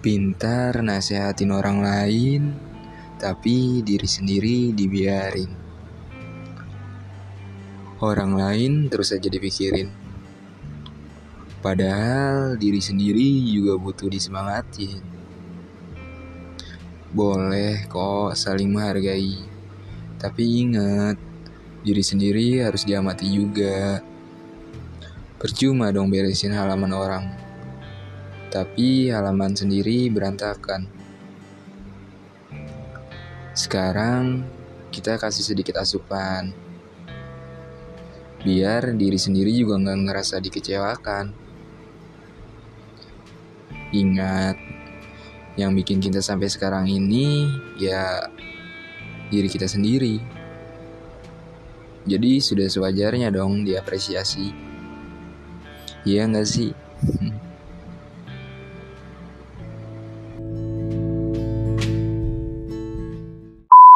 Pintar nasehatin orang lain, tapi diri sendiri dibiarin. Orang lain terus saja dipikirin. Padahal diri sendiri juga butuh disemangatin. Boleh kok saling menghargai. Tapi ingat, diri sendiri harus diamati juga. Percuma dong beresin halaman orang. Tapi halaman sendiri berantakan. Sekarang kita kasih sedikit asupan. Biar diri sendiri juga nggak ngerasa dikecewakan. Ingat, yang bikin kita sampai sekarang ini ya diri kita sendiri. Jadi sudah sewajarnya dong diapresiasi. Iya nggak sih?